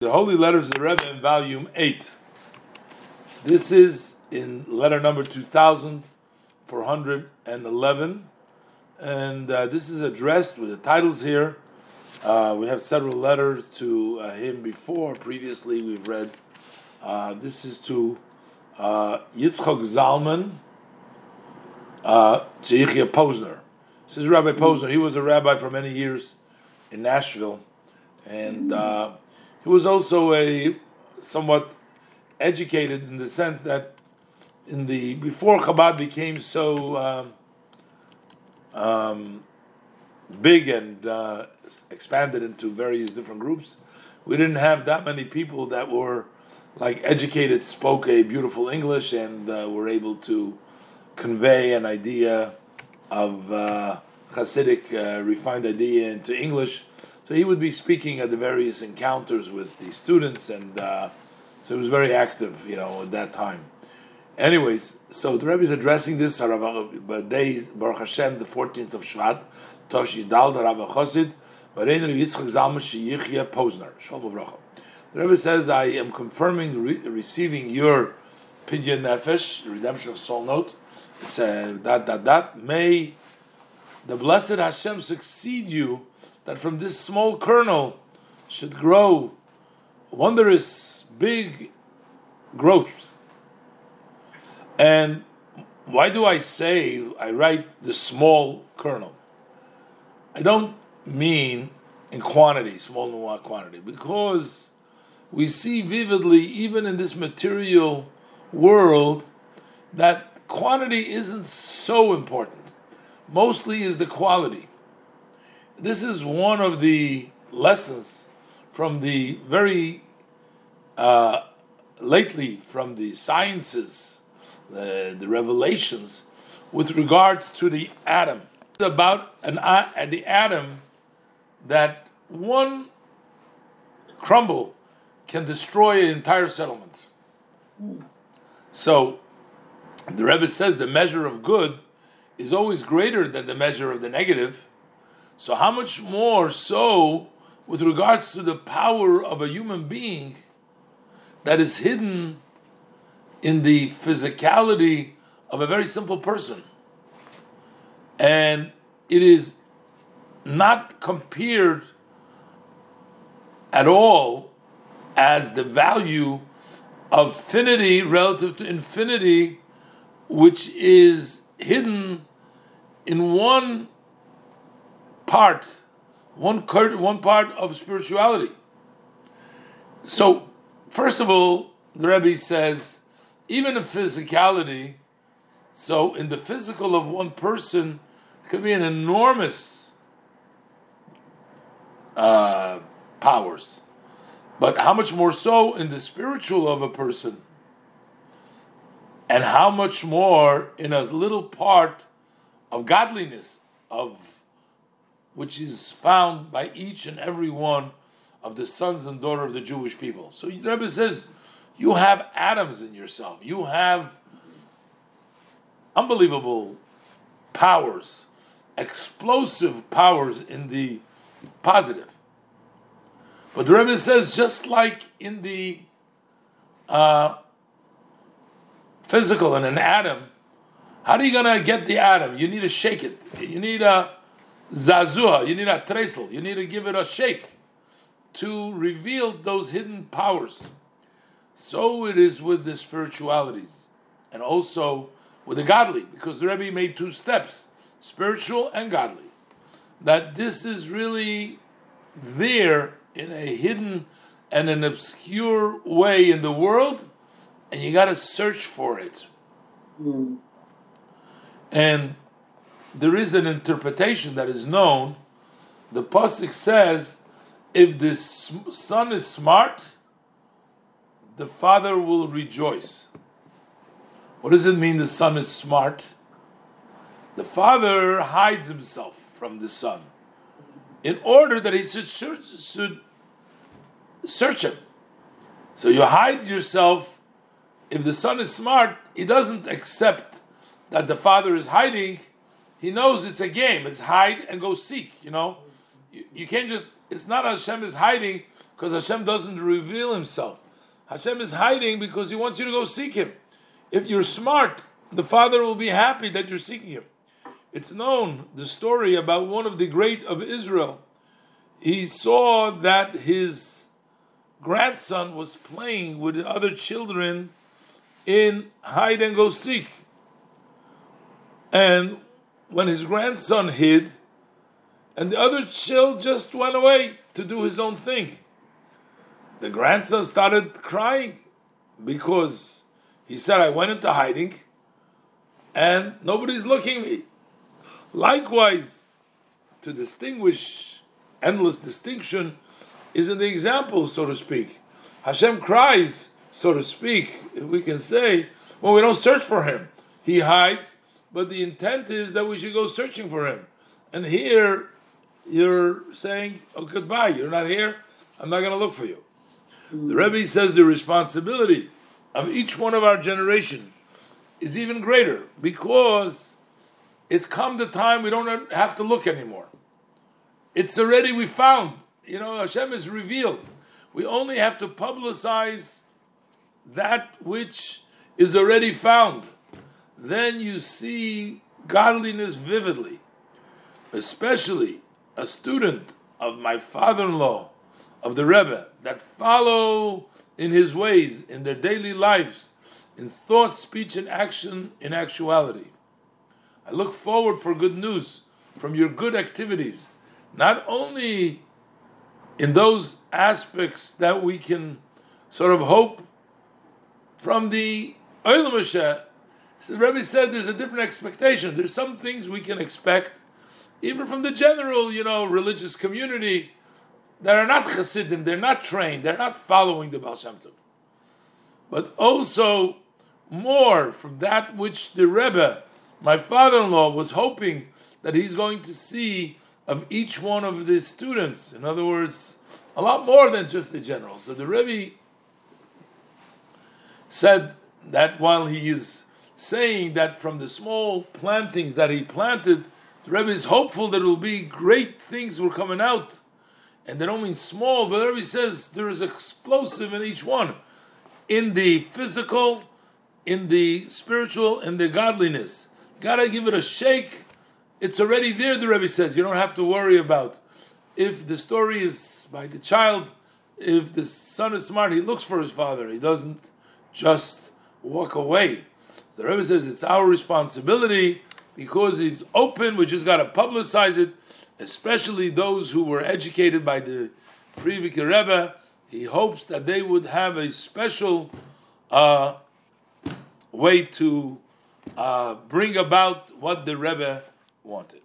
The Holy Letters of the Rebbe in volume 8. This is in letter number 2411. And uh, this is addressed with the titles here. Uh, we have several letters to uh, him before. Previously, we've read. Uh, this is to uh, Yitzchok Zalman uh, Posner. This is Rabbi Posner. He was a rabbi for many years in Nashville. And. He was also a somewhat educated in the sense that in the before Chabad became so um, um, big and uh, expanded into various different groups, we didn't have that many people that were like educated, spoke a beautiful English, and uh, were able to convey an idea of uh, Hasidic uh, refined idea into English so he would be speaking at the various encounters with the students, and uh, so he was very active, you know, at that time. Anyways, so the Rebbe is addressing this day, Baruch Hashem, the 14th of Shvat, Tosh Yidal, the Rabbi Chosid, Barein Yitzchak Zalman Sheyichya Posner, Shalom Avrocha. The Rebbe says, I am confirming re- receiving your Pidyon Nefesh, redemption of soul note. It's a dot, dot, dot. May the blessed Hashem succeed you that from this small kernel should grow wondrous big growth. And why do I say I write the small kernel? I don't mean in quantity, small noir quantity, because we see vividly, even in this material world, that quantity isn't so important. Mostly is the quality this is one of the lessons from the very uh, lately from the sciences, the, the revelations with regards to the atom. It's about an uh, the atom that one crumble can destroy an entire settlement. So the Rebbe says the measure of good is always greater than the measure of the negative so, how much more so with regards to the power of a human being that is hidden in the physicality of a very simple person? And it is not compared at all as the value of finity relative to infinity, which is hidden in one part, one one part of spirituality. So, first of all, the Rebbe says, even in physicality, so in the physical of one person, could be an enormous uh, powers. But how much more so in the spiritual of a person? And how much more in a little part of godliness, of which is found by each and every one of the sons and daughter of the Jewish people. So the Rebbe says, you have atoms in yourself. You have unbelievable powers, explosive powers in the positive. But the Rebbe says, just like in the uh, physical in an atom, how are you going to get the atom? You need to shake it. You need a zazua, you need a tresel, you need to give it a shake to reveal those hidden powers. So it is with the spiritualities and also with the godly, because the Rebbe made two steps spiritual and godly. That this is really there in a hidden and an obscure way in the world, and you got to search for it. Mm. And there is an interpretation that is known. The pasuk says, "If the son is smart, the father will rejoice." What does it mean? The son is smart. The father hides himself from the son in order that he should, should, should search him. So you hide yourself. If the son is smart, he doesn't accept that the father is hiding he knows it's a game. It's hide and go seek. You know, you, you can't just. It's not Hashem is hiding because Hashem doesn't reveal Himself. Hashem is hiding because He wants you to go seek Him. If you're smart, the Father will be happy that you're seeking Him. It's known the story about one of the great of Israel. He saw that his grandson was playing with other children in hide and go seek. And when his grandson hid, and the other child just went away to do his own thing. The grandson started crying because he said, I went into hiding and nobody's looking me. Likewise, to distinguish endless distinction is in the example, so to speak. Hashem cries, so to speak, we can say, when we don't search for him. He hides, but the intent is that we should go searching for him. And here, you're saying, oh, goodbye, you're not here, I'm not going to look for you. The hmm. Rebbe says the responsibility of each one of our generation is even greater because it's come the time we don't have to look anymore. It's already we found. You know, Hashem is revealed. We only have to publicize that which is already found. Then you see godliness vividly. Especially a student of my father-in-law, of the Rebbe, that follow in his ways, in their daily lives, in thought, speech, and action, in actuality. I look forward for good news from your good activities, not only in those aspects that we can sort of hope from the Hashem. So the Rebbe said there's a different expectation. There's some things we can expect, even from the general, you know, religious community, that are not Hasidim, they're not trained, they're not following the Baal Shem Tov. But also more from that which the Rebbe my father in law was hoping that he's going to see of each one of the students. In other words, a lot more than just the general. So the Rebbe said that while he is saying that from the small plantings that he planted, the Rebbe is hopeful that it will be great things were coming out. And they don't mean small, but the Rebbe says there is explosive in each one. In the physical, in the spiritual, in the godliness. Gotta give it a shake. It's already there, the Rebbe says. You don't have to worry about. If the story is by the child, if the son is smart, he looks for his father. He doesn't just walk away. The Rebbe says it's our responsibility because it's open. We just got to publicize it, especially those who were educated by the Frierdiker Rebbe. He hopes that they would have a special uh, way to uh, bring about what the Rebbe wanted.